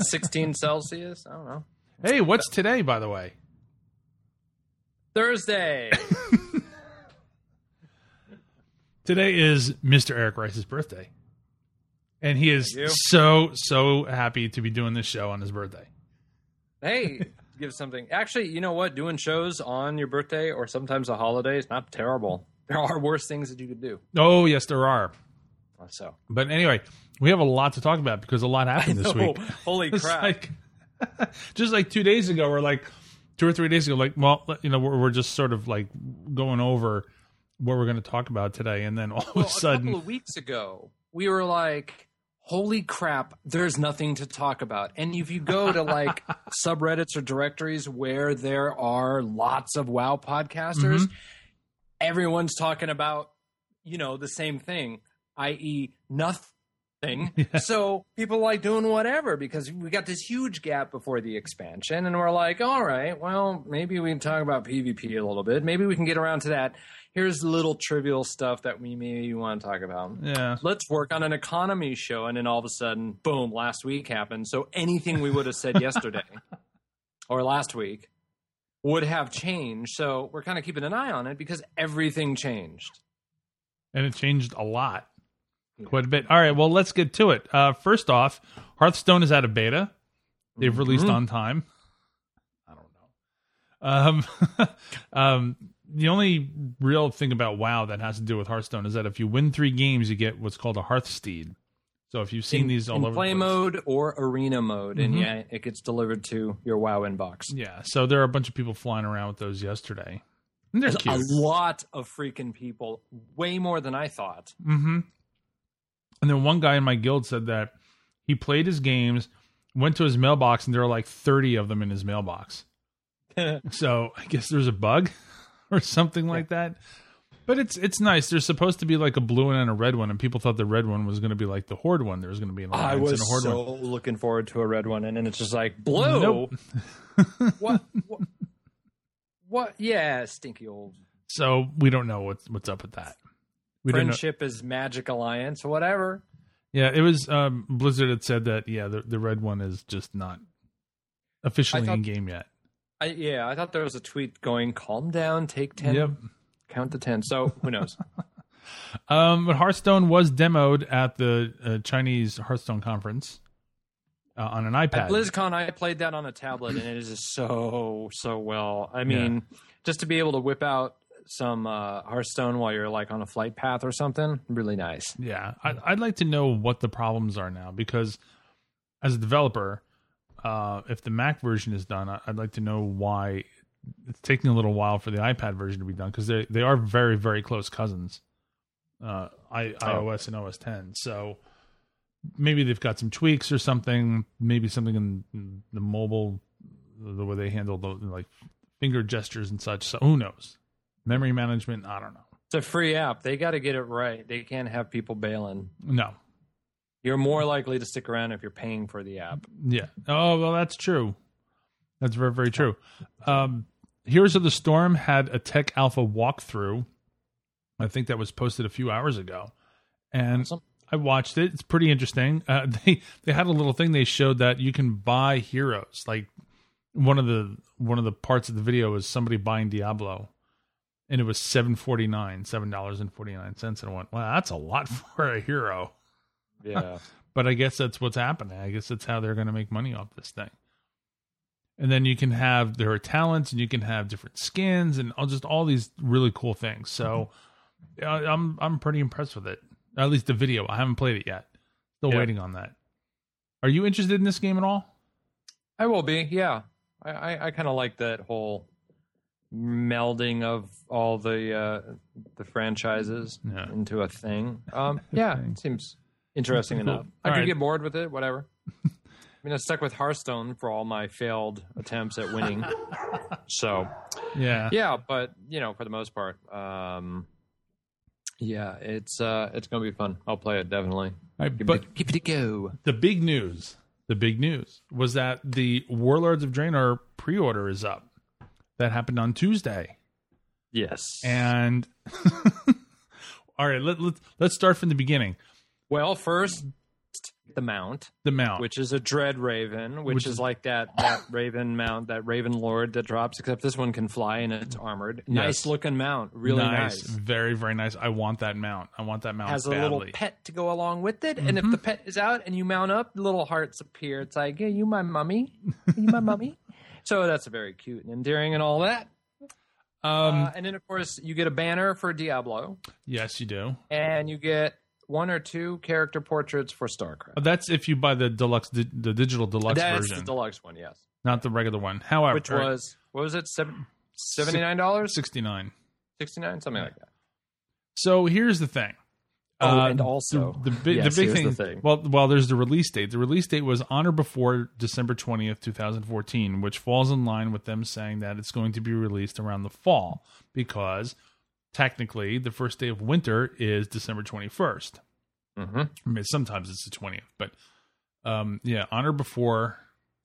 16 Celsius? I don't know. Hey, what's today, by the way? Thursday. Today is Mr. Eric Rice's birthday. And he is so, so happy to be doing this show on his birthday. hey, give something. Actually, you know what? Doing shows on your birthday or sometimes a holiday is not terrible. There are worse things that you could do. Oh, yes, there are. So, But anyway, we have a lot to talk about because a lot happened this week. holy crap. like just like two days ago, or like two or three days ago, like well, you know, we're, we're just sort of like going over what we're going to talk about today, and then all well, of a a sudden, couple of weeks ago, we were like, holy crap, there's nothing to talk about. And if you go to like subreddits or directories where there are lots of WoW podcasters, Mm-hmm. everyone's talking about, you know, the same thing, i.e., nothing. So people like doing whatever because we got this huge gap before the expansion, and we're like, all right, well, maybe we can talk about PvP a little bit. Maybe we can get around to that. Here's little trivial stuff that we maybe want to talk about. yeah, Let's work on an economy show, and then all of a sudden, boom! Last week happened. So anything we would have said yesterday or last week would have changed. So we're kind of keeping an eye on it because everything changed. and it changed a lot, quite a bit. All right, well, let's get to it. Uh, first off, Hearthstone is out of beta. They've released Mhm. on time. I don't know. Um, um, the only real thing about WoW that has to do with Hearthstone is that if you win three games, you get what's called a Hearthsteed. So if you've seen in, these all over play the place, mode or arena mode, and Mhm. yeah, it gets delivered to your WoW inbox. yeah. So there are a bunch of people flying around with those yesterday. And There's a lot of freaking people, way more than I thought. Mm-hmm. And then one guy in my guild said that he played his games, went to his mailbox, and there were like thirty of them in his mailbox. So I guess there's a bug or something like that. But it's it's nice. There's supposed to be like a blue one and a red one, and people thought the red one was going to be like the horde one. There was going to be an I alliance and was a horde so one. looking forward to a red one, and then it's just like blue. Nope. what, what? What? Yeah, stinky old So we don't know what's what's up with that. We friendship is magic alliance, whatever. Yeah, it was um, Blizzard had said that. Yeah, the the red one is just not officially thought- in game yet. I, yeah, I thought there was a tweet going, "Calm down, take ten, Yep. count to ten. So who knows? Um, but Hearthstone was demoed at the uh, Chinese Hearthstone conference uh, on an At iPad. BlizzCon, I played that on a tablet, and it is just so so well. I mean, just to be able to whip out some uh, Hearthstone while you're like on a flight path or something, really nice. Yeah, I, I'd like to know what the problems are now because as a developer, uh, if the Mac version is done, I- I'd like to know why it's taking a little while for the iPad version to be done because they they are very very close cousins, uh, I, iOS and OS 10. So maybe they've got some tweaks or something. Maybe something in the mobile, the way they handle the like finger gestures and such. So who knows? Memory management, I don't know. It's a free app. They got to get it right. They can't have people bailing. No, You're more likely to stick around if you're paying for the app. Yeah. Oh well, that's true. That's very very true. Um, Heroes of the Storm had a tech alpha walkthrough. I think that was posted a few hours ago, and Awesome. I watched it. It's pretty interesting. Uh, they they had a little thing they showed that you can buy heroes. Like one of the one of the parts of the video is somebody buying Diablo, and it was seven forty nine, seven dollars and forty nine cents. And I went, wow, that's a lot for a hero. Yeah. But I guess that's what's happening. I guess that's how they're going to make money off this thing. And then you can have there are talents, and you can have different skins, and all, just all these really cool things. So uh, I'm I'm pretty impressed with it. At least the video. I haven't played it yet. Still Yeah. waiting on that. Are you interested in this game at all? I will be. Yeah. I, I, I kind of like that whole melding of all the uh, the franchises Yeah. into a thing. Um, yeah, it seems interesting Cool. enough. I All could right. get bored with it. Whatever. I mean, I stuck with Hearthstone for all my failed attempts at winning. so, Yeah. yeah, but you know, for the most part, um, yeah, it's uh, it's gonna be fun. I'll play it definitely. All right, Give, but it, give it a go. the big news, the big news was that the Warlords of Draenor pre-order is up. That happened on Tuesday. Yes. And all right, let, let, let's start from the beginning. well, first the mount, The mount. which is a dread raven, which, Which is, is- like that that raven mount, that raven lord that drops. Except this one can fly and it's armored. Nice looking mount, really nice. Very, very nice. I want that mount. I want that mount Has a little pet to go along with it, and if Mhm. the pet is out and you mount up, little hearts appear. It's like, "Hey, you my mummy? You my mummy?" So that's very cute and endearing and all that. um, uh, and then, of course, you get a banner for Diablo, yes, you do. and you get one or two character portraits for StarCraft. That's if you buy the deluxe, the, the digital deluxe That's version, the deluxe one, yes. not the regular one. However, Which was what was it? Seven, Seventy-nine dollars, sixty-nine. sixty-nine, something like that. So here's the thing. Oh, Uh, and also, the, the big, yes, the big thing, the thing. Well, well, there's the release date. The release date was on or before December twentieth, two thousand fourteen, which falls in line with them saying that it's going to be released around the fall because technically the first day of winter is December twenty first. hmm I mean, sometimes it's the twentieth, but um, yeah, on or before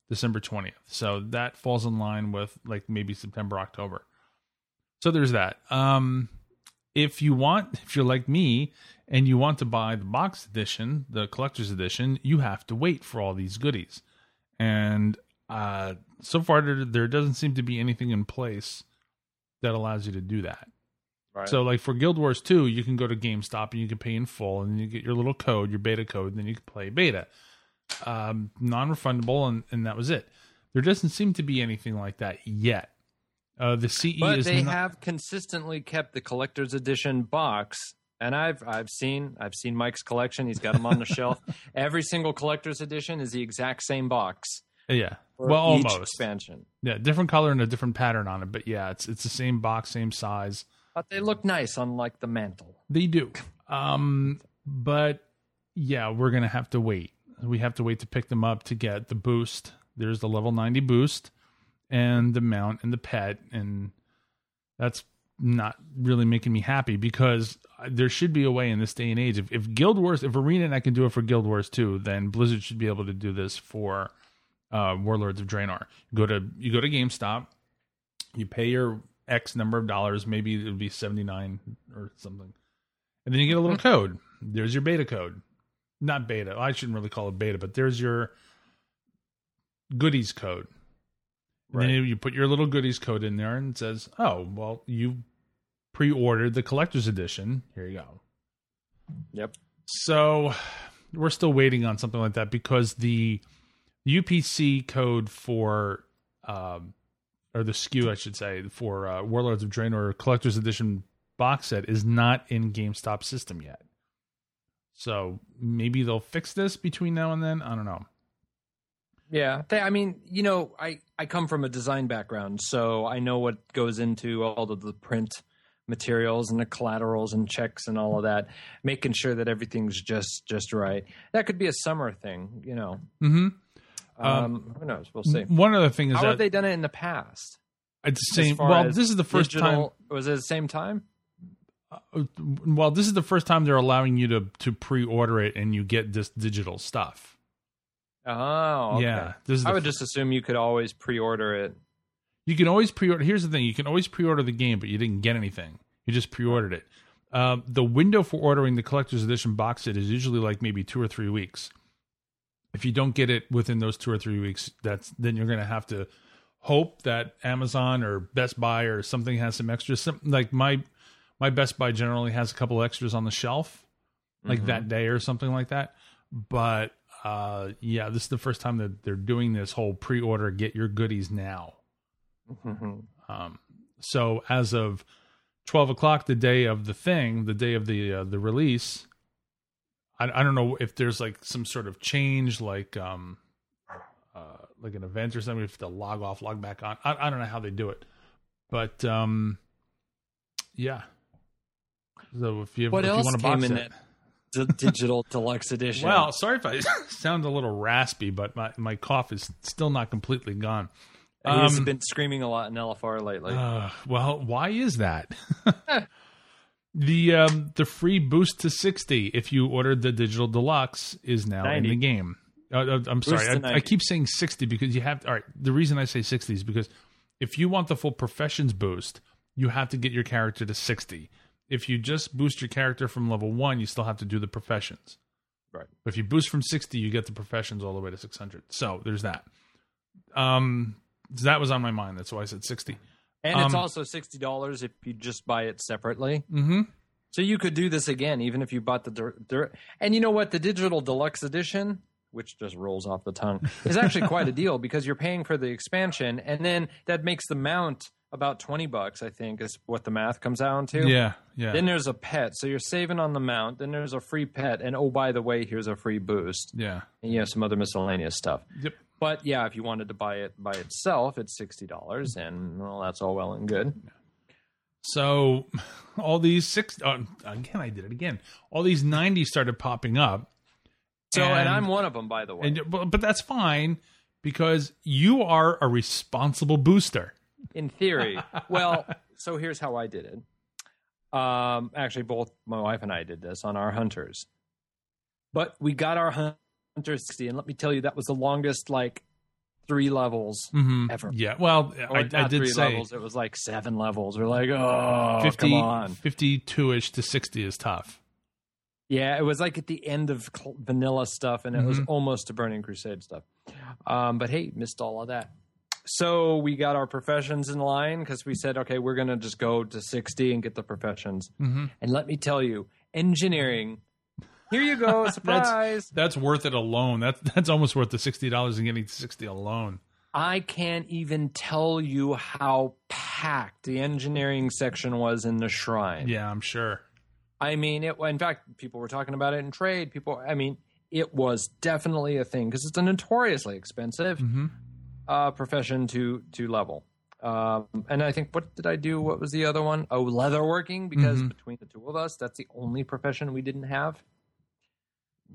December twentieth. So that falls in line with like maybe September, October. So there's that. Um, if you want, if you're like me and you want to buy the box edition, the collector's edition, you have to wait for all these goodies. And uh, so far, there, there doesn't seem to be anything in place that allows you to do that. Right. So, like for Guild Wars 2, you can go to GameStop and you can pay in full, and you get your little code, your beta code, and then you can play beta. Um, non refundable, and, and that was it. There doesn't seem to be anything like that yet. Uh, the CE but they not- have consistently kept the collector's edition box and i've i've seen i've seen mike's collection he's got them on the shelf every single collector's edition is the exact same box yeah, well, almost expansion yeah, different color and a different pattern on it, but yeah, it's it's the same box, same size. but they look nice on like the mantle They do. Um, but yeah, we're gonna have to wait. We have to wait to pick them up to get the boost. There's the level 90 boost and the mount and the pet, and that's not really making me happy because there should be a way in this day and age. If, if Guild Wars, if ArenaNet can do it for Guild Wars 2, then Blizzard should be able to do this for uh, Warlords of Draenor. Go to you go to GameStop, you pay your X number of dollars, maybe it would be 79 or something. And then you get a little code. There's your beta code. Not beta. I shouldn't really call it beta, but there's your goodies code. And then you put your little goodies code in there and it says, "Oh, well, you pre-ordered the collector's edition. Here you go." yep So we're still waiting on something like that because the UPC code for, um, or the SKU, I should say, for uh, Warlords of Draenor Collector's Edition box set is not in GameStop system yet. So maybe they'll fix this between now and then. I don't know. Yeah they, i mean you know i i come from a design background so i know what goes into all of the print materials and the collaterals and checks and all of that making sure that everything's just just right that could be a summer thing you know Mm-hmm. um, who knows we'll see One other thing is how that have they done it in the past it's the same. Well, this is the first digital- was it the same time time. Well, this is the first time they're allowing you to to pre-order it and you get this digital stuff. Oh okay. Yeah, this is. i would just assume you could always pre-order it You can always pre-order. Here's the thing: you can always pre-order the game, but you didn't get anything. You just pre-ordered it. Um, the window for ordering the collector's edition box set is usually like maybe two or three weeks. If you don't get it within those two or three weeks, that's then you're going to have to hope that Amazon or Best Buy or something has some extras. Some, like my my Best Buy generally has a couple extras on the shelf, like Mhm. that day or something like that. But uh, yeah, this is the first time that they're doing this whole pre-order, get your goodies now. Mhm. Um, so as of twelve o'clock, the day of the thing, the day of the uh, the release, I, I don't know if there's like some sort of change, like um, uh, like an event or something. If they log off, log back on, I, I don't know how they do it, but um, yeah. So if you What if you else want a came box in set, it? D- digital deluxe edition. Well, sorry if I sound a little raspy, but my, my cough is still not completely gone. he's Um, been screaming a lot in LFR lately. Uh, well, why is that? the um, the free boost to sixty if you ordered the digital deluxe is now 90. in the game. Uh, uh, I'm sorry, I, I keep saying sixty because you have. All right, the reason I say sixty is because if you want the full professions boost, you have to get your character to sixty. If you just boost your character from level one, you still have to do the professions. Right. But if you boost from 60, you get the professions all the way to 600. So there's that. Um, that was on my mind. That's why I said 60. and it's um, also sixty dollars if you just buy it separately. Mm-hmm. So you could do this again, even if you bought the. dir- dir- and you know what? The digital deluxe edition, which just rolls off the tongue, is actually quite a deal because you're paying for the expansion, and then that makes the mount about twenty bucks. I think is what the math comes down to. Yeah, yeah. Then there's a pet, so you're saving on the mount. Then there's a free pet, and oh by the way, here's a free boost, yeah. and you have some other miscellaneous stuff. Yep. But yeah, if you wanted to buy it by itself, it's sixty dollars, and well, that's all well and good. So all these six uh, again, I did it again. All these 90 started popping up. So, and, And- I'm one of them, by the way. And, but, but that's fine because you are a responsible booster. In theory. well, so here's how I did it. Um, actually, both my wife and I did this on our hunters, but we got our hunter 60, and let me tell you, that was the longest like three levels Mm-hmm. ever. Yeah. Well, I, I did three say levels; it was like seven levels. We're like, oh, 50, come on. 52ish to 60 is tough. Yeah, it was like at the end of vanilla stuff, and it was Mhm. almost to Burning Crusade stuff. Um, but hey, missed all of that. So we got our professions in line because we said, okay, we're going to just go to 60 and get the professions. Mm-hmm. And let me tell you, engineering. Here you go, surprise. That's worth it alone. That's that's almost worth the sixty dollars and getting sixty alone. I can't even tell you how packed the engineering section was in the shrine. Yeah, I'm sure. I mean, it. In fact, people were talking about it in trade. People, I mean, it was definitely a thing because it's a notoriously expensive Mm-hmm. Uh, profession to to level. Um, and I think what did I do? What was the other one? Oh, leatherworking. Because Mhm. between the two of us, that's the only profession we didn't have.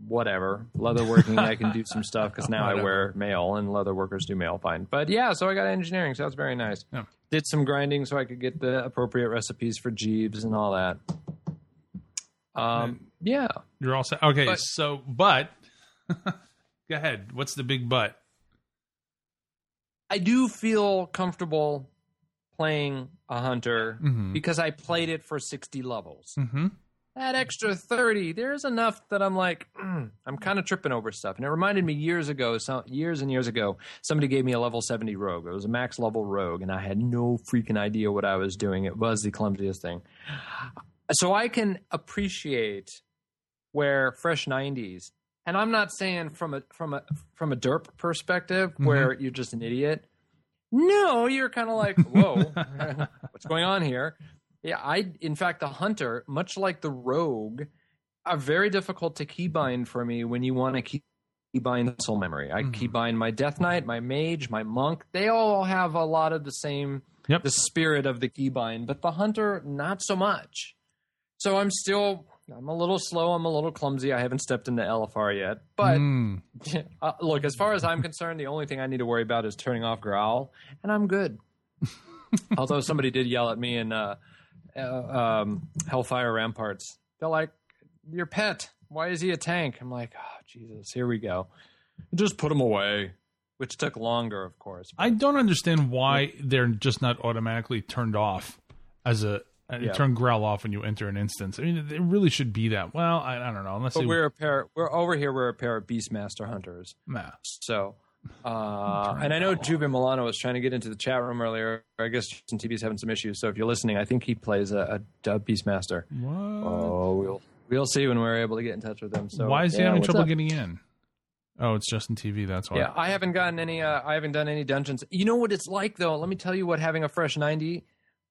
Whatever, leatherworking. I can do some stuff because now I wear mail, and leather workers do mail fine. But yeah, so I got engineering, so that's very nice. Yeah. Did some grinding so I could get the appropriate recipes for Jeeves and all that. Um, yeah. You're all set. Okay, But- so but go ahead. What's the big but? I do feel comfortable playing a hunter Mhm. because I played it for 60 levels. Mm-hmm. That extra 30, there's enough that I'm like, mm, I'm kind of tripping over stuff. And it reminded me years ago, some, years and years ago, somebody gave me a level 70 rogue. It was a max level rogue, and I had no freaking idea what I was doing. It was the clumsiest thing. So I can appreciate where fresh 90s, and I'm not saying from a from a from a derp perspective where you're just an idiot. No, you're kind of like, whoa, what's going on here? Yeah, I in fact the hunter, much like the rogue, are very difficult to keybind for me when you want to key keybind soul memory. I Mhm. keybind my death knight, my mage, my monk. They all have a lot of the same Yep. the spirit of the keybind, but the hunter not so much. So I'm still I'm a little slow, I'm a little clumsy. I haven't stepped into LFR yet. But Mm. uh, look, as far as I'm concerned, the only thing I need to worry about is turning off growl, and I'm good. Although somebody did yell at me in uh, uh, um, Hellfire Ramparts, they're like, "Your pet, why is he a tank?" I'm like, "Oh Jesus, here we go." Just put him away, which took longer, of course. I don't understand why they're just not automatically turned off as a uh, Yeah. turn growl off when you enter an instance. I mean, it really should be that. Well, I, I don't know. Unless but they, we're a pair. We're over here. We're a pair of Beastmaster hunters. nah. So, uh, and I know Juve Milano was trying to get into the chat room earlier. I guess Justin TV is having some issues. So if you're listening, I think he plays a, a, a Beastmaster. What? Oh, we'll we'll see when we're able to get in touch with him. So why is he yeah, having trouble up? getting in? Oh, it's Justin TV. That's why. Yeah, I haven't gotten any. Uh, I haven't done any dungeons. You know what it's like though. Let me tell you what having a fresh ninety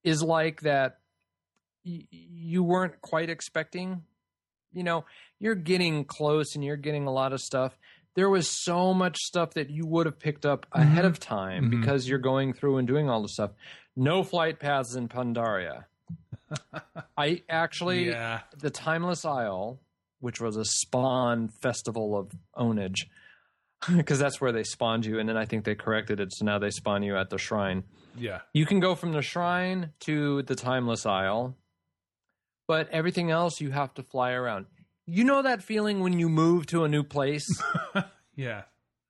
is like. That y- you weren't quite expecting. You know, you're getting close and you're getting a lot of stuff. There was so much stuff that you would have picked up ahead Mhm. of time Mhm. because you're going through and doing all the stuff. No flight paths in Pandaria. I actually Yeah. the Timeless Isle which was a spawn festival of ownage, because that's where they spawned you. And then I think they corrected it, so now they spawn you at the shrine. Yeah. You can go from the shrine to the Timeless Isle, but everything else you have to fly around. You know that feeling when you move to a new place? Yeah.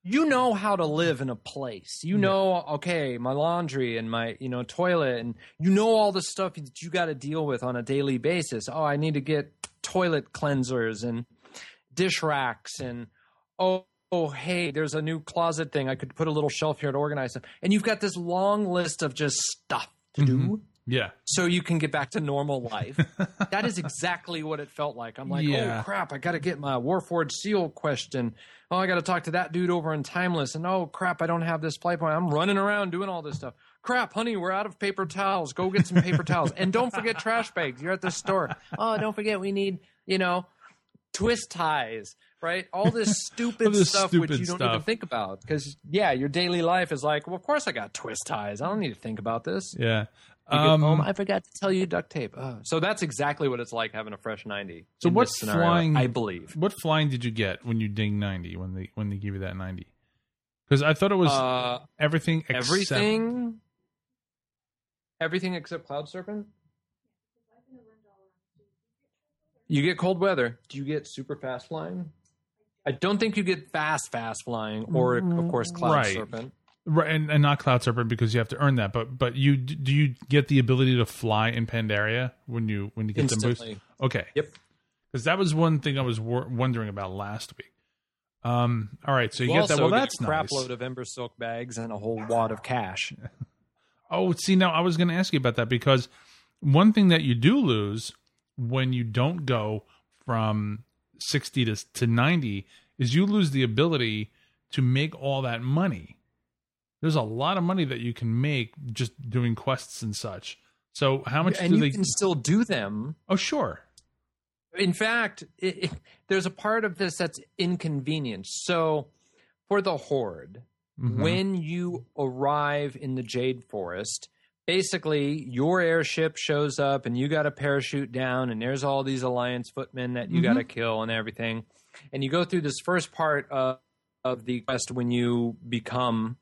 you know how to live in a place. You know, okay, my laundry and my, you know, toilet and you know all the stuff that you got to deal with on a daily basis. Oh, I need to get toilet cleansers and dish racks and oh, oh, hey, there's a new closet thing. I could put a little shelf here to organize them. And you've got this long list of just stuff to do mm-hmm. Yeah. so you can get back to normal life. that is exactly what it felt like. I'm like, oh, Yeah. oh crap, I got to get my Warforged Seal question. Oh, I got to talk to that dude over in Timeless. And oh crap, I don't have this flight point. I'm running around doing all this stuff. Crap, honey, we're out of paper towels. Go get some paper towels. And don't forget trash bags. You're at the store. Oh, don't forget we need, you know, twist ties, right? All this stupid All this stuff which stupid you don't even think about. Because, yeah, your daily life is like, well, of course I got twist ties. I don't need to think about this. Yeah. You get Um, I forgot to tell you duct tape. Oh. So that's exactly what it's like having a fresh 90. So what scenario, flying- I believe. what flying did you get when you ding 90 when they when they give you that 90? Because I thought it was Uh, everything except everything. Everything except Cloud Serpent. You get cold weather. Do you get super fast flying? I don't think you get fast fast flying, or of course Cloud Right. Serpent. Right, and, and not Cloud Serpent because you have to earn that. But but you do you get the ability to fly in Pandaria when you when you get the boost? Okay. Yep. Because that was one thing I was wor- wondering about last week. Um. All right. So you You get that. Well, get that's a crap nice. load of Embersilk bags and a whole wad of cash. Oh, see, now I was going to ask you about that because one thing that you do lose when you don't go from 60 to, to 90 is you lose the ability to make all that money. There's a lot of money that you can make just doing quests and such. So, how much and do you they? can still do them oh, sure. in fact, it, it- there's a part of this that's inconvenient. So, for the Horde, Mhm. when you arrive in the Jade Forest, basically your airship shows up and you got to parachute down, and there's all these Alliance footmen that you got to kill and everything. And you go through this first part of, of the quest when you become,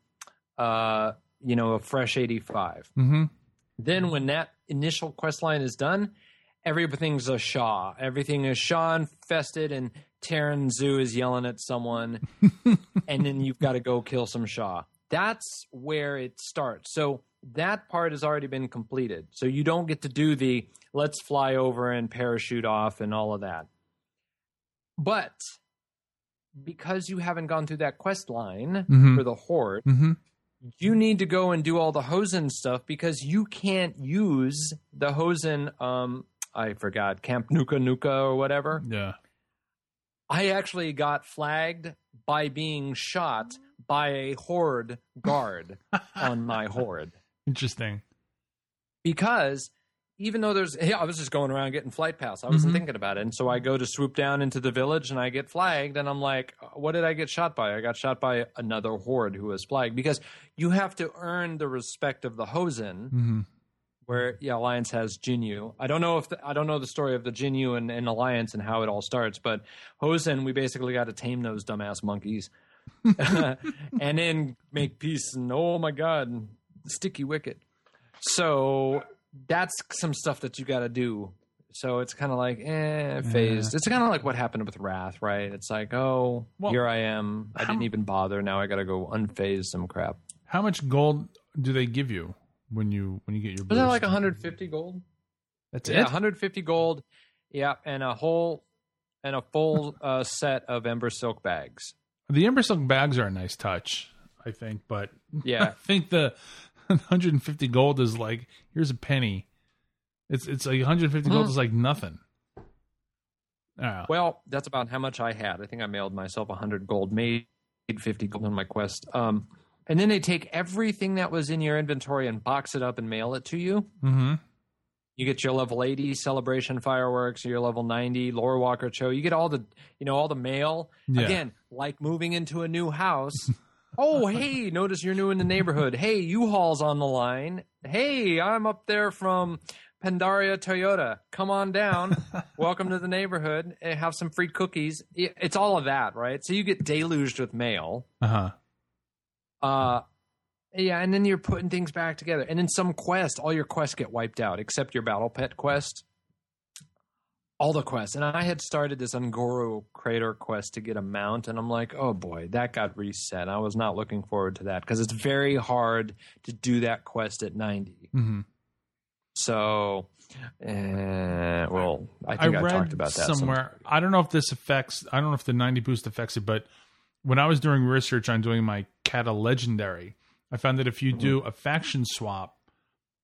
uh, you know, a fresh 85. Mhm. Then when that initial quest line is done, everything's a Sha. Everything is Sha infested, and Taran Zhu is yelling at someone, and then you've got to go kill some Sha. That's where it starts. So that part has already been completed. So you don't get to do the let's fly over and parachute off and all of that. But because you haven't gone through that quest line Mhm. for the Horde, Mhm. You need to go and do all the Hozen stuff because you can't use the Hozen. Um, I forgot Camp Nooka Nooka or whatever. Yeah. I actually got flagged by being shot by a horde guard on my horde Interesting. because even though there's, hey, I was just going around getting flight pass. I wasn't Mhm. thinking about it, and so I go to swoop down into the village and I get flagged, and I'm like, what did I get shot by? I got shot by another horde who was flagged because you have to earn the respect of the Hozen. hmm where yeah, Alliance has Jinyu. I don't know if the, I don't know the story of the Jinyu and, and Alliance and how it all starts, but Hozen, we basically got to tame those dumbass monkeys, and then make peace. And oh my god, sticky wicket. So that's some stuff that you got to do. So it's kind of like eh, phased. It's kind of like what happened with Wrath, right? It's like oh, Well, here I am. I how- didn't even bother. Now I got to go unphase some crap. How much gold do they give you when you when you get your? Was that like 150 gold? That's yeah, it. 150 gold. Yeah, and a whole and a full uh, set of Embersilk bags. The Embersilk bags are a nice touch, I think, but yeah, I think the 150 gold is like here's a penny. It's it's like 150 gold is like nothing. Ah, well, that's about how much I had. I think I mailed myself 100 gold, made 50 gold on my quest. Um, and then they take everything that was in your inventory and box it up and mail it to you. mm-hmm. You get your level 80 celebration fireworks, your level 90 Lorewalker show. You get all the, you know, all the mail. Yeah. Again, like moving into a new house. oh, hey, notice you're new in the neighborhood. Hey, U-Haul's on the line. Hey, I'm up there from Pandaria Toyota, come on down. Welcome to the neighborhood. and Have some free cookies. It's all of that, right? So you get deluged with mail. Uh huh. Uh, yeah, and then you're putting things back together. And in some quest, all your quests get wiped out except your battle pet quest. All the quests. And I had started this Un'Goro Crater quest to get a mount, and I'm like, oh boy, that got reset. I was not looking forward to that because it's very hard to do that quest at 90. hmm So, uh, well, I I think I, read talked about that somewhere. I don't know if this affects. I don't know if the 90 boost affects it, but when I was doing research on doing my Cata Legendary, I found that if you do Mm-hmm. a faction swap,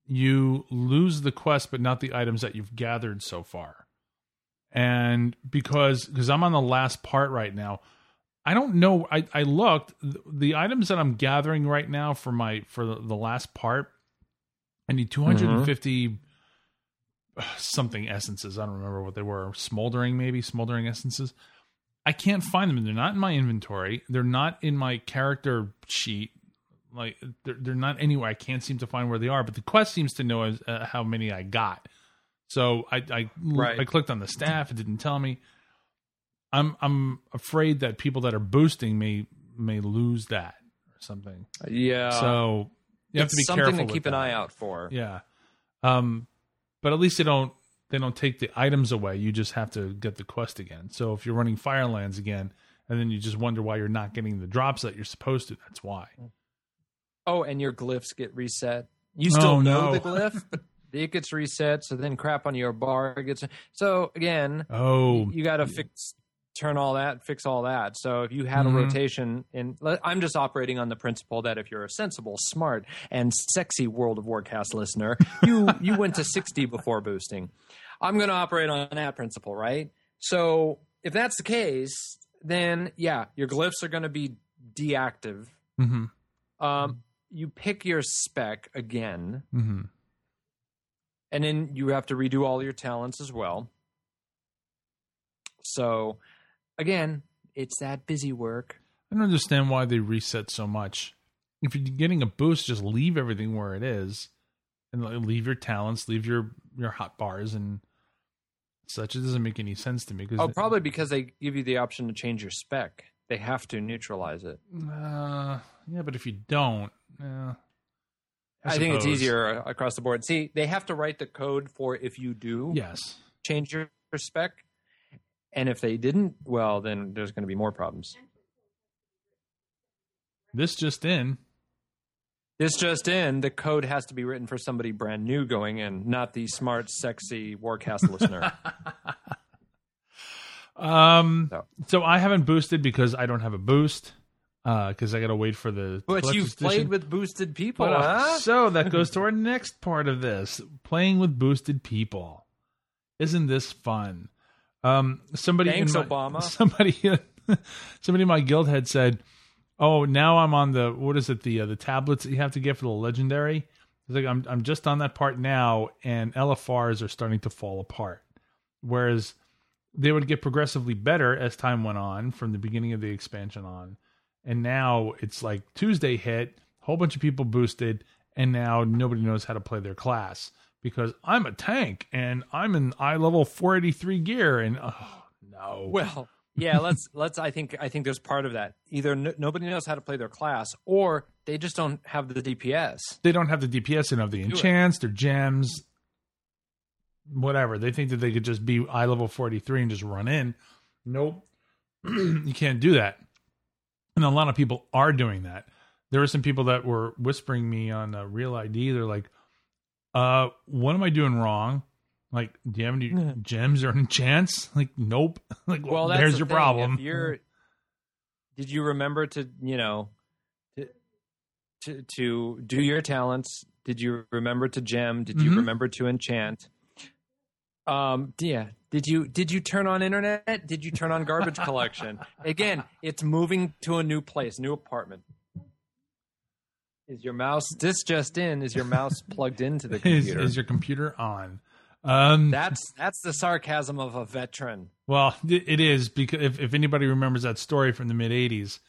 you lose the quest, but not the items that you've gathered so far. And because because I'm on the last part right now, I don't know. I I looked the, items that I'm gathering right now for my for the, the last part. I need 250 something essences. I don't remember what they were. Smoldering, maybe smoldering essences. I can't find them. They're not in my inventory. They're not in my character sheet. Like they're, they're not anywhere. I can't seem to find where they are. But the quest seems to know as, uh, how many I got. So I I, Right. I clicked on the staff. It didn't tell me. I'm I'm afraid that people that are boosting may may lose that or something. Yeah. so you have to be something careful. to keep an that. eye out for. Yeah. Um, but at least they don't they don't take the items away. You just have to get the quest again. So if you're running Firelands again, and then you just wonder why you're not getting the drops that you're supposed to, that's why. Oh, and your glyphs get reset. You still Oh, know no. the glyph, but it gets reset. So then crap on your bar gets. So again, Oh, you got to fix, turn all that, fix all that. So if you had Mhm. a rotation, in I'm just operating on the principle that if you're a sensible, smart, and sexy World of Warcast listener, you you went to 60 before boosting. I'm going to operate on that principle, right? So if that's the case, then yeah, your glyphs are going to be deactive. hmm Um, you pick your spec again, hmm and then you have to redo all your talents as well. So, again, it's that busy work. I don't understand why they reset so much. If you're getting a boost, just leave everything where it is, and leave your talents, leave your your hot bars and such. It doesn't make any sense to me. Cause Oh, probably because they give you the option to change your spec. They have to neutralize it. Uh, yeah, but if you don't, yeah. I, think it's easier uh, across the board. See, they have to write the code for if you do Yes. change your spec. And if they didn't, well, then there's going to be more problems. This just in. This just in, the code has to be written for somebody brand new going in, not the smart, sexy Warcast listener. Um, So. so I haven't boosted because I don't have a boost. Uh, because I got to wait for the. But you've played with boosted people, But, uh, huh? So that goes to our next part of this: playing with boosted people. Isn't this fun? Um, somebody Thanks, my, Obama. Somebody, somebody in my guild had said, "Oh, now I'm on the what is it the uh, the tablets that you have to get for the legendary." It's like I'm I'm just on that part now, and LFRs are starting to fall apart. Whereas they would get progressively better as time went on from the beginning of the expansion on. And now it's like Tuesday hit, whole bunch of people boosted, and now nobody knows how to play their class because I'm a tank and I'm in eye level 483 gear and oh no. Well, yeah, let's let's. I think I think there's part of that. Either nobody knows how to play their class, or they just don't have the DPS. they don't have the DPS and of the enchants, their gems, whatever. They think that they could just be eye level 43 and just run in. Nope. you can't do that. And a lot of people are doing that. There were some people that were whispering me on uh, Real ID. They're like, uh, what am I doing wrong? Like, do you have any gems or enchants? Like, nope. like, well, there's the your thing. problem. If you're, did you remember to you know, to, to to do your talents? Did you remember to gem? Did you Mhm. remember to enchant? Um, yeah. Did you did you turn on internet? Did you turn on garbage collection? Again, it's moving to a new place, new apartment. Is your mouse this just in? Is your mouse plugged into the computer? is your computer on? Um, that's that's the sarcasm of a veteran. Well, it is because if, if anybody remembers that story from the mid '80s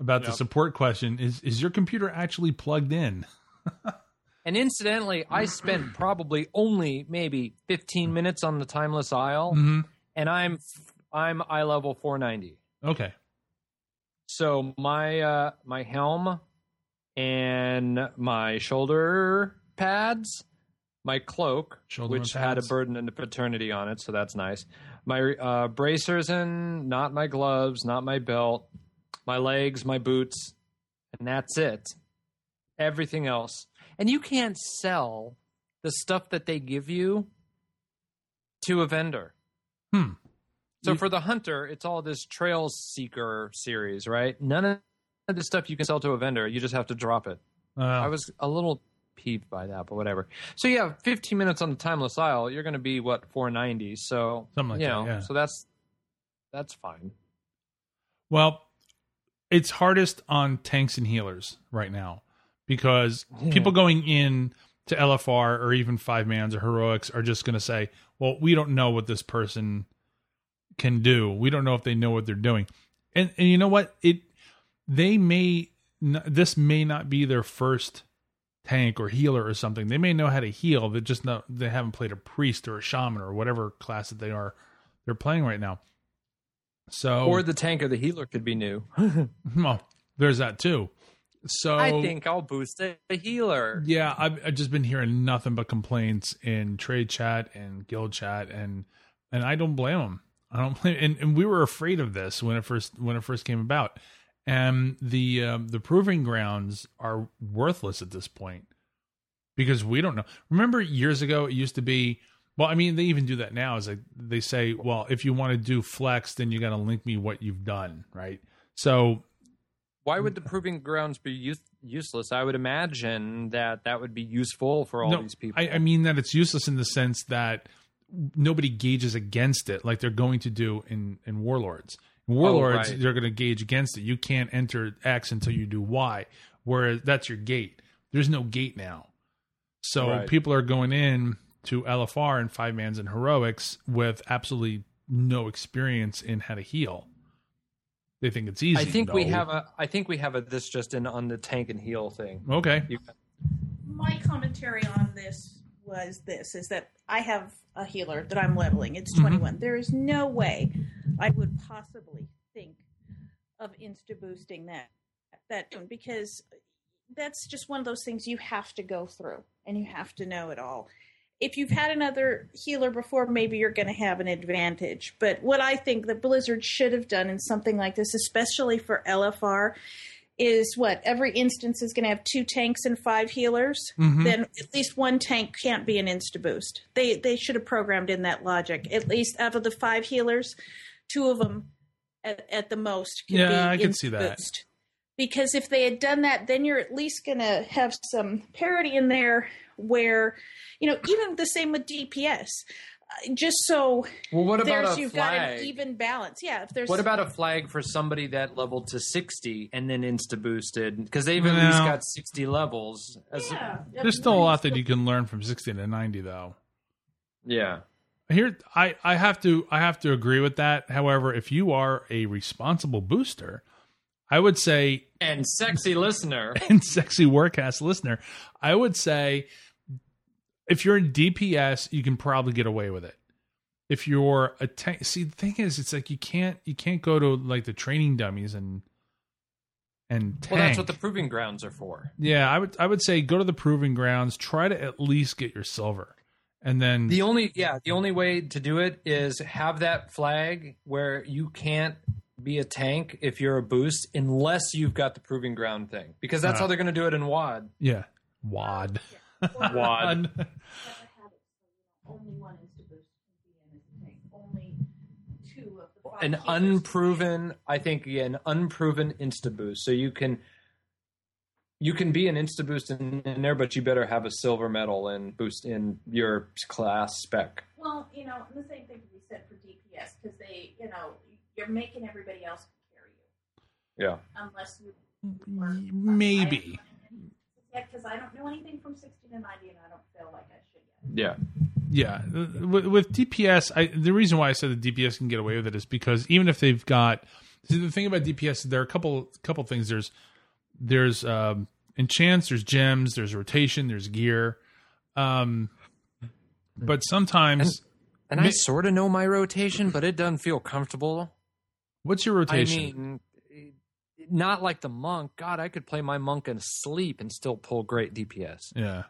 about the support question, is is your computer actually plugged in? And incidentally, I spent probably only maybe 15 minutes on the timeless isle, hmm and I'm I'm eye level 490. Okay. So my uh, my helm and my shoulder pads, my cloak, Shoulder which had a burden and a paternity on it, so that's nice. My uh, bracers and not my gloves, not my belt, my legs, my boots, and that's it. Everything else, and you can't sell the stuff that they give you to a vendor. Hmm. So You- for the hunter, it's all this trail seeker series, right? None of the stuff you can sell to a vendor. You just have to drop it. Uh, I was a little peeved by that, but whatever. So yeah, 15 minutes on the timeless isle, you're going to be what 490. So Something like you that, know, yeah. so that's that's fine. Well, it's hardest on tanks and healers right now because people hmm. going in to LFR or even five mans or heroics are just going to say, "Well, we don't know what this person can do. We don't know if they know what they're doing." And and you know what? It they may n- this may not be their first tank or healer or something. They may know how to heal. They just know they haven't played a priest or a shaman or whatever class that they are they're playing right now. So Or the tank or the healer could be new. well, there's that too. So I think I'll boost a a healer. yeah, I've, I've just been hearing nothing but complaints in trade chat and guild chat, and and I don't blame them. I don't blame, and, and we were afraid of this when it first when it first came about, and the um, the proving grounds are worthless at this point because we don't know. Remember years ago, it used to be. Well, I mean, they even do that now. Is like they say, well, if you want to do flex, then you got to link me what you've done, right? So Why would mm. the proving grounds be use- useless? I would imagine that that would be useful for all no, these people. I, I mean that it's useless in the sense that nobody gauges against it like they're going to do in in Warlords. In oh, Warlords, Oh, right. they're going to gauge against it. You can't enter X until you do Y, whereas that's your gate. There's no gate now, so Right. people are going in to LFR and five mans and heroics with absolutely no experience in how to heal. They think it's easy. I think we have a. I think we have a this just in on the tank and heal thing. okay. You, my commentary on this was this is that I have a healer that I'm leveling. It's Mhm. 21. There is no way I would possibly think of insta boosting that that because that's just one of those things you have to go through and you have to know it all. If you've had another healer before, maybe you're going to have an advantage. But what I think that Blizzard should have done in something like this, especially for LFR, is what every instance is going to have two tanks and five healers. Mhm. Then at least one tank can't be an insta boost. They they should have programmed in that logic. At least out of the five healers, two of them at, at the most can Yeah, be I can see that. boost. Because if they had done that, then you're at least going to have some parity in there where, you know, even the same with DPS. Uh, Just so well, what about there's a you've got an even balance. Yeah, if there's What about a flag for somebody that leveled to 60 and then insta boosted? Because they've at No. least got 60 levels. As yeah, There's still a lot that you can learn from 60 to 90, though. yeah. Here, I, I have to I have to agree with that. However, if you are a responsible booster, I would say, And sexy listener. and sexy Warcast listener, I would say, if you're in DPS, you can probably get away with it. If you're a tank, see the thing is, it's like you can't you can't go to like the training dummies and and tank. Well, that's what the proving grounds are for. yeah. I would I would say go to the proving grounds, try to at least get your silver, and then The only yeah, the only way to do it is have that flag where you can't be a tank if you're a boost unless you've got the proving ground thing. Because that's Uh. how they're going to do it in WAD. yeah, wad. WAD. only one insta boost can be in as a tank. Only two of the five An unproven, I think, yeah, an unproven insta boost. So you can you can be an insta boost in, in there, but you better have a silver medal and boost in your class spec. Well, you know, and the same thing can be said for DPS because they, you know, you're making everybody else carry you Yeah. unless you. Maybe. Yeah, because I don't know anything from 60 to 90, and I don't feel like I should yet. Yeah. Yeah, with, with DPS, I, the reason why I said that DPS can get away with it is because even if they've got see, the thing about DPS, there are a couple couple things. There's there's um, enchants, there's gems, there's rotation, there's gear. Um, but sometimes, And I Ma- sort of know my rotation, but it doesn't feel comfortable. What's your rotation? I mean, not like the monk. God, I could play my monk and sleep and still pull great DPS. yeah.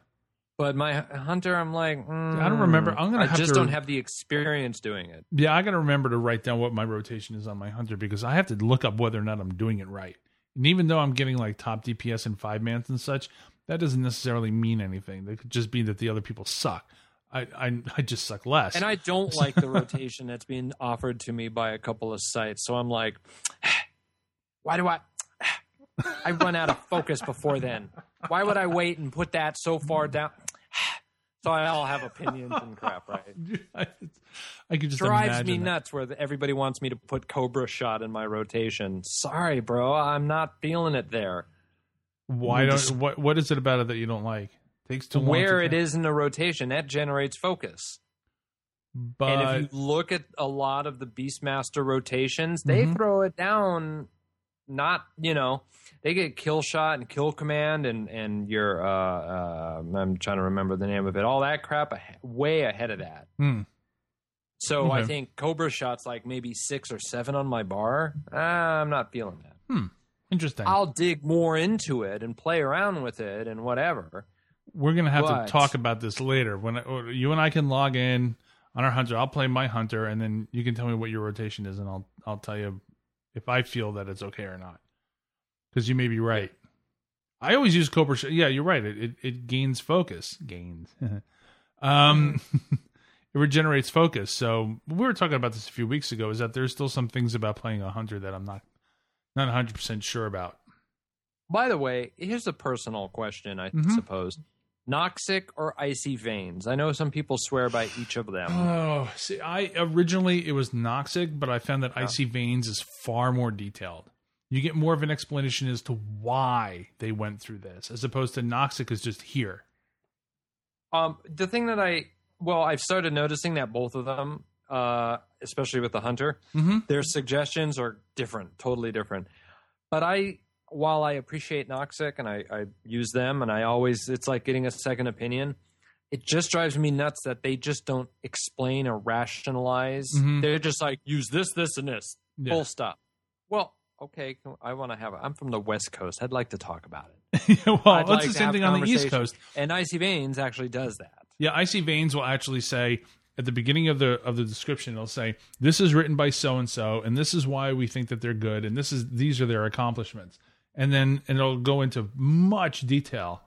But my hunter, I'm like, I don't mm, remember. I'm gonna I have just to- don't have the experience doing it. Yeah, I got to remember to write down what my rotation is on my hunter because I have to look up whether or not I'm doing it right. And even though I'm getting like top DPS and five mans and such, that doesn't necessarily mean anything. It could just be that the other people suck. I I, I just suck less. And I don't like the rotation that's being offered to me by a couple of sites. So I'm like, why do I? I run out of focus before then. Why would I wait and put that so far down? So I all have opinions and crap, right? I, I could just drives me that. nuts where the, everybody wants me to put Cobra Shot in my rotation. Sorry, bro, I'm not feeling it there. Why don't just- what what is it about it that you don't like? Takes too. Where to it is in the rotation, that generates focus. but and if you look at a lot of the Beastmaster rotations, they Mhm. throw it down. Not you know, they get kill shot and kill command and and your uh, uh I'm trying to remember the name of it. All that crap way ahead of that. Hmm. So I think Cobra shots like maybe six or seven on my bar. Ah, I'm not feeling that. Hmm. interesting. I'll dig more into it and play around with it and whatever. We're gonna have But- to talk about this later. When or you and I can log in on our hunter, I'll play my hunter, and then you can tell me what your rotation is, and I'll I'll tell you if I feel that it's okay or not. Because you may be right. I always use Cobra. Yeah, you're right. It it, it gains focus. Gains. um, it regenerates focus. So we were talking about this a few weeks ago. Is that there's still some things about playing a hunter that I'm not not 100 percent sure about. By the way, here's a personal question, I Mhm. suppose. Noxxic or icy veins? I know some people swear by each of them. Oh, see, I originally it was Noxxic, but I found that Icy Veins is far more detailed. You get more of an explanation as to why they went through this, as opposed to Noxxic is just here. Um, the thing that I well, I've started noticing that both of them, uh, especially with the hunter, Mhm. their suggestions are different, totally different. But I, while I appreciate Noxxic and I, I use them, and I always, it's like getting a second opinion. It just drives me nuts that they just don't explain or rationalize. Mhm. They're just like use this, this, and this. Yeah. Full stop. Well, okay, I want to have. I'm from the West Coast. I'd like to talk about it. well, I'd that's like the same thing on the East. Coast. And Icy Veins actually does that. Yeah, Icy Veins will actually say at the beginning of the of the description, it'll say this is written by so and so, and this is why we think that they're good, and this is these are their accomplishments, and then and it'll go into much detail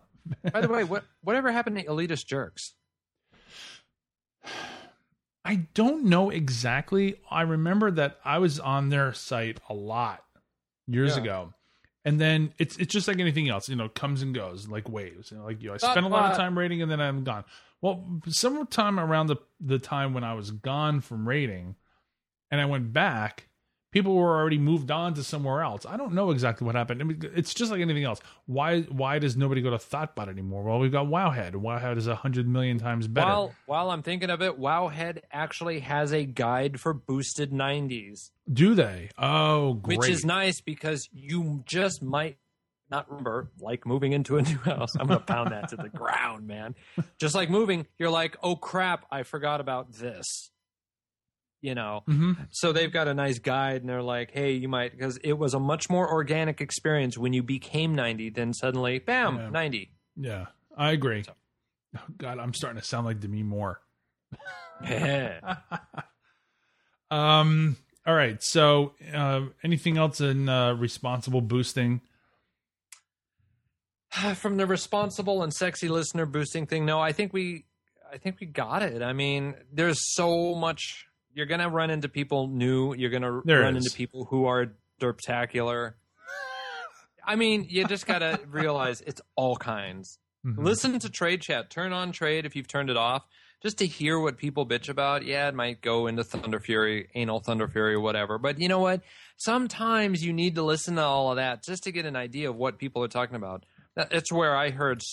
By the way, what whatever happened to elitist jerks? I don't know exactly. I remember that I was on their site a lot years Yeah. ago. And then it's it's just like anything else, you know, comes and goes like waves. You know, like you, I But- spend a lot of time rating and then I'm gone. Well, sometime around the the time when I was gone from rating, and I went back, people were already moved on to somewhere else. I don't know exactly what happened. I mean, it's just like anything else. Why why does nobody go to Thottbot anymore? Well, we've got Wowhead. Wowhead is a hundred million times better. While while I'm thinking of it, Wowhead actually has a guide for boosted 90s, Do they? Oh, great. which is nice because you just might not remember, like moving into a new house. I'm going to pound that to the ground, man. Just like moving, you're like, oh crap, I forgot about this. You know, hmm so they've got a nice guide and they're like, hey, you might, because it was a much more organic experience when you became 90 than suddenly, bam, Yeah. 90. Yeah, I agree. Oh, God, I'm starting to sound like Demi Moore. yeah. um. All right. So, uh, anything else in uh, responsible boosting? from the responsible and sexy listener boosting thing no i think we i think we got it i mean there's so much you're gonna run into people new. You're gonna There run is. into people who are derptacular. I mean you just gotta realize it's all kinds. Mhm. listen to trade chat. Turn on trade if you've turned it off. Just to hear what people bitch about. Yeah it might go into Thunderfury anal Thunderfury whatever. But you know what? Sometimes you need to listen to all of that just to get an idea of what people are talking about. That's where i heard so